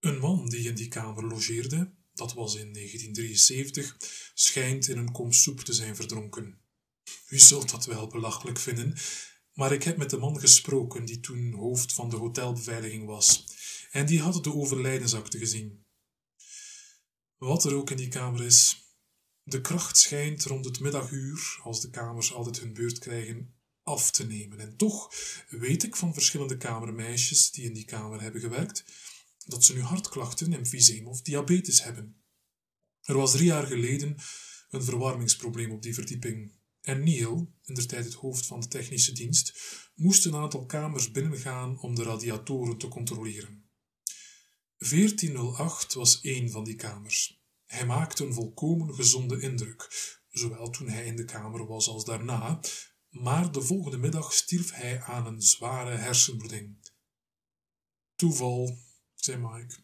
Speaker 1: Een man die in die kamer logeerde, dat was in 1973, schijnt in een kom soep te zijn verdronken. U zult dat wel belachelijk vinden, maar ik heb met de man gesproken die toen hoofd van de hotelbeveiliging was, en die had de overlijdensakte gezien. Wat er ook in die kamer is, de kracht schijnt rond het middaguur, als de kamers altijd hun beurt krijgen, af te nemen. En toch weet ik van verschillende kamermeisjes die in die kamer hebben gewerkt, dat ze nu hartklachten, emfyseem of diabetes hebben. Er was drie jaar geleden een verwarmingsprobleem op die verdieping. En Neil, in de tijd het hoofd van de technische dienst, moest een aantal kamers binnengaan om de radiatoren te controleren. 1408 was één van die kamers. Hij maakte een volkomen gezonde indruk, zowel toen hij in de kamer was als daarna, maar de volgende middag stierf hij aan een zware hersenbloeding. Toeval, zei Mike.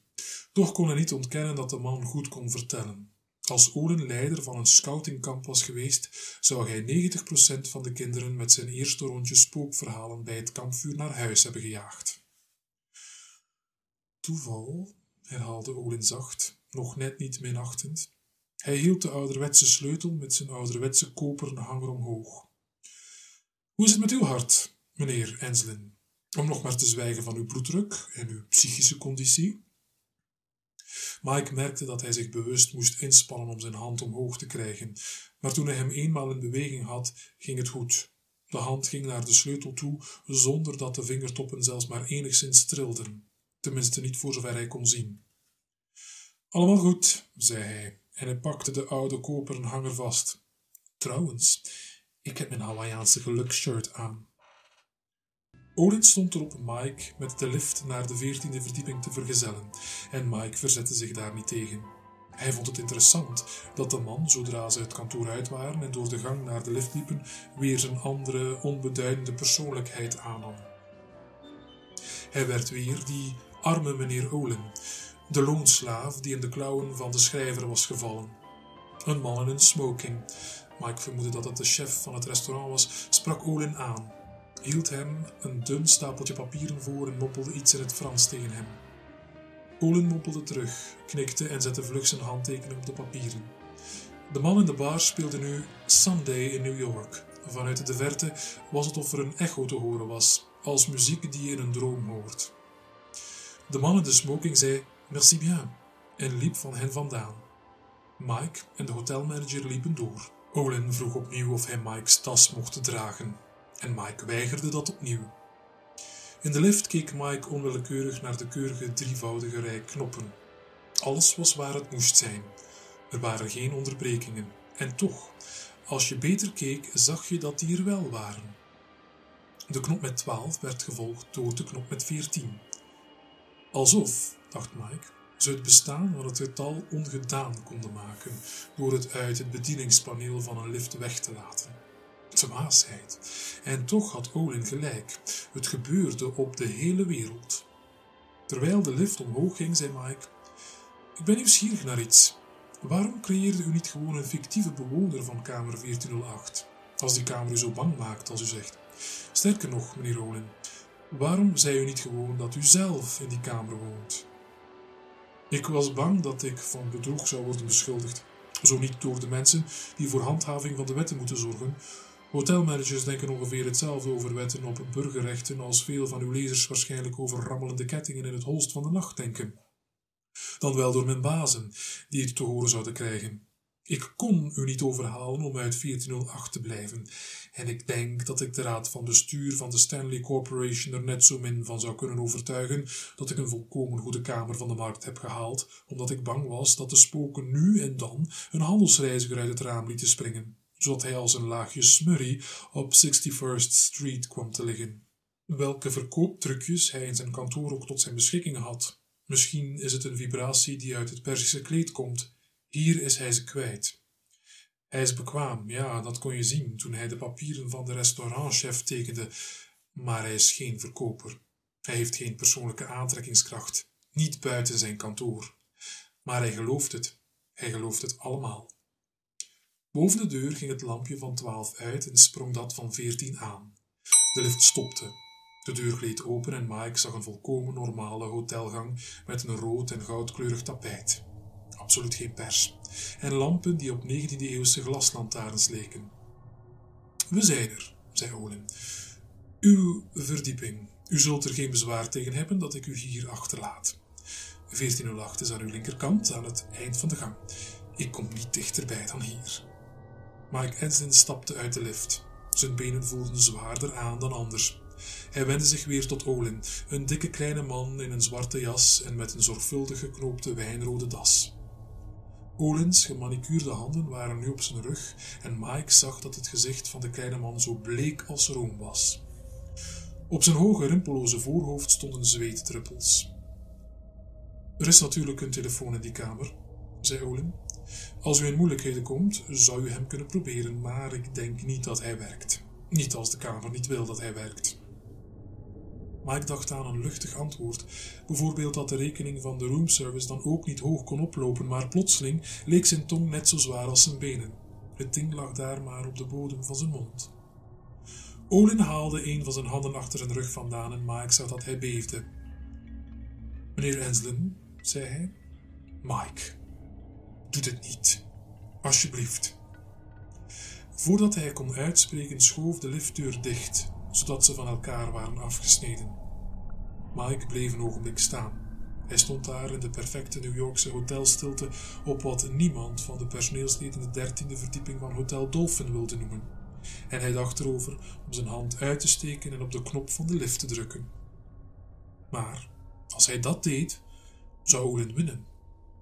Speaker 1: Toch kon hij niet ontkennen dat de man goed kon vertellen. Als Olen leider van een scoutingkamp was geweest, zou hij 90% van de kinderen met zijn eerste rondje spookverhalen bij het kampvuur naar huis hebben gejaagd. Toeval, herhaalde Olin zacht, nog net niet minachtend. Hij hield de ouderwetse sleutel met zijn ouderwetse koperen hanger omhoog. Hoe is het met uw hart, meneer Enslin? Om nog maar te zwijgen van uw bloeddruk en uw psychische conditie. Mike merkte dat hij zich bewust moest inspannen om zijn hand omhoog te krijgen, maar toen hij hem eenmaal in beweging had, ging het goed. De hand ging naar de sleutel toe, zonder dat de vingertoppen zelfs maar enigszins trilden, tenminste niet voor zover hij kon zien. Allemaal goed, zei hij, en hij pakte de oude koperen hanger vast. Trouwens, ik heb mijn Hawaiiaanse geluksshirt aan. Olin stond erop Mike met de lift naar de veertiende verdieping te vergezellen, en Mike verzette zich daar niet tegen. Hij vond het interessant dat de man, zodra ze het kantoor uit waren en door de gang naar de lift liepen, weer zijn andere, onbeduidende persoonlijkheid aannam. Hij werd weer die arme meneer Olin, de loonslaaf die in de klauwen van de schrijver was gevallen. Een man in een smoking. Mike vermoedde dat het de chef van het restaurant was, sprak Olin aan hield hem een dun stapeltje papieren voor en moppelde iets in het Frans tegen hem. Olin moppelde terug, knikte en zette vlug zijn handtekening op de papieren. De man in de bar speelde nu Sunday in New York. Vanuit de verte was het of er een echo te horen was, als muziek die je in een droom hoort. De man in de smoking zei merci bien en liep van hen vandaan. Mike en de hotelmanager liepen door. Olin vroeg opnieuw of hij Mike's tas mocht dragen en Mike weigerde dat opnieuw. In de lift keek Mike onwillekeurig naar de keurige drievoudige rij knoppen. Alles was waar het moest zijn. Er waren geen onderbrekingen. En toch, als je beter keek, zag je dat die er wel waren. De knop met 12 werd gevolgd door de knop met 14. Alsof, dacht Mike, ze het bestaan van het getal ongedaan konden maken door het uit het bedieningspaneel van een lift weg te laten dwaasheid. En toch had Olin gelijk. Het gebeurde op de hele wereld. Terwijl de lift omhoog ging, zei Mike: Ik ben nieuwsgierig naar iets. Waarom creëerde u niet gewoon een fictieve bewoner van kamer 1408? Als die kamer u zo bang maakt, als u zegt. Sterker nog, meneer Olin, waarom zei u niet gewoon dat u zelf in die kamer woont? Ik was bang dat ik van bedrog zou worden beschuldigd. Zo niet door de mensen die voor handhaving van de wetten moeten zorgen. Hotelmanagers denken ongeveer hetzelfde over wetten op burgerrechten als veel van uw lezers waarschijnlijk over rammelende kettingen in het holst van de nacht denken. Dan wel door mijn bazen, die het te horen zouden krijgen. Ik kon u niet overhalen om uit 1408 te blijven, en ik denk dat ik de raad van bestuur van de Stanley Corporation er net zo min van zou kunnen overtuigen dat ik een volkomen goede kamer van de markt heb gehaald, omdat ik bang was dat de spoken nu en dan een handelsreiziger uit het raam lieten springen, zodat hij als een laagje smurrie op 61st Street kwam te liggen. Welke verkooptrucjes hij in zijn kantoor ook tot zijn beschikking had. Misschien is het een vibratie die uit het Perzische kleed komt, hier is hij ze kwijt. Hij is bekwaam, ja, dat kon je zien toen hij de papieren van de restaurantchef tekende, maar hij is geen verkoper. Hij heeft geen persoonlijke aantrekkingskracht, niet buiten zijn kantoor. Maar hij gelooft het. Hij gelooft het allemaal. Boven de deur ging het lampje van twaalf uit en sprong dat van veertien aan. De lift stopte. De deur gleed open en Mike zag een volkomen normale hotelgang met een rood en goudkleurig tapijt absoluut geen pers, en lampen die op 19e-eeuwse glaslantaarns leken. We zijn er, zei Olin. Uw verdieping. U zult er geen bezwaar tegen hebben dat ik u hier achterlaat. 1408 is aan uw linkerkant, aan het eind van de gang. Ik kom niet dichterbij dan hier. Mike Ensign stapte uit de lift. Zijn benen voelden zwaarder aan dan anders. Hij wendde zich weer tot Olin, een dikke kleine man in een zwarte jas en met een zorgvuldig geknoopte wijnrode das. Olins gemanicuurde handen waren nu op zijn rug en Mike zag dat het gezicht van de kleine man zo bleek als room was. Op zijn hoge rimpelloze voorhoofd stonden zweetdruppels. Er is natuurlijk een telefoon in die kamer, zei Olin. Als u in moeilijkheden komt, zou u hem kunnen proberen, maar ik denk niet dat hij werkt. Niet als de kamer niet wil dat hij werkt. Mike dacht aan een luchtig antwoord, bijvoorbeeld dat de rekening van de roomservice dan ook niet hoog kon oplopen, maar plotseling leek zijn tong net zo zwaar als zijn benen. Het ding lag daar maar op de bodem van zijn mond. Olin haalde een van zijn handen achter zijn rug vandaan en Mike zag dat hij beefde. Meneer Enslin, zei hij. Mike, doe dit niet. Alsjeblieft. Voordat hij kon uitspreken, schoof de liftdeur dicht zodat ze van elkaar waren afgesneden. Mike bleef een ogenblik staan. Hij stond daar in de perfecte New Yorkse hotelstilte op wat niemand van de personeelsleden de dertiende verdieping van Hotel Dolphin wilde noemen. En hij dacht erover om zijn hand uit te steken en op de knop van de lift te drukken. Maar als hij dat deed, zou Olin winnen.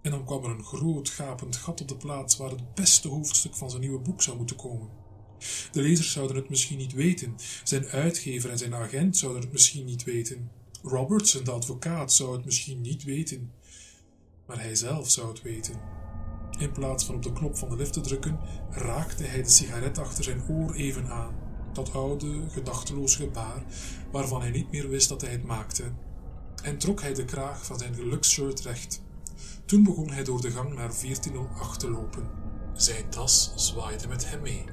Speaker 1: En dan kwam er een groot gapend gat op de plaats waar het beste hoofdstuk van zijn nieuwe boek zou moeten komen. De lezers zouden het misschien niet weten. Zijn uitgever en zijn agent zouden het misschien niet weten. Robertson, de advocaat, zou het misschien niet weten. Maar hij zelf zou het weten. In plaats van op de knop van de lift te drukken, raakte hij de sigaret achter zijn oor even aan. Dat oude, gedachteloos gebaar, waarvan hij niet meer wist dat hij het maakte. En trok hij de kraag van zijn geluksshirt recht. Toen begon hij door de gang naar 1408 te lopen. Zijn tas zwaaide met hem mee.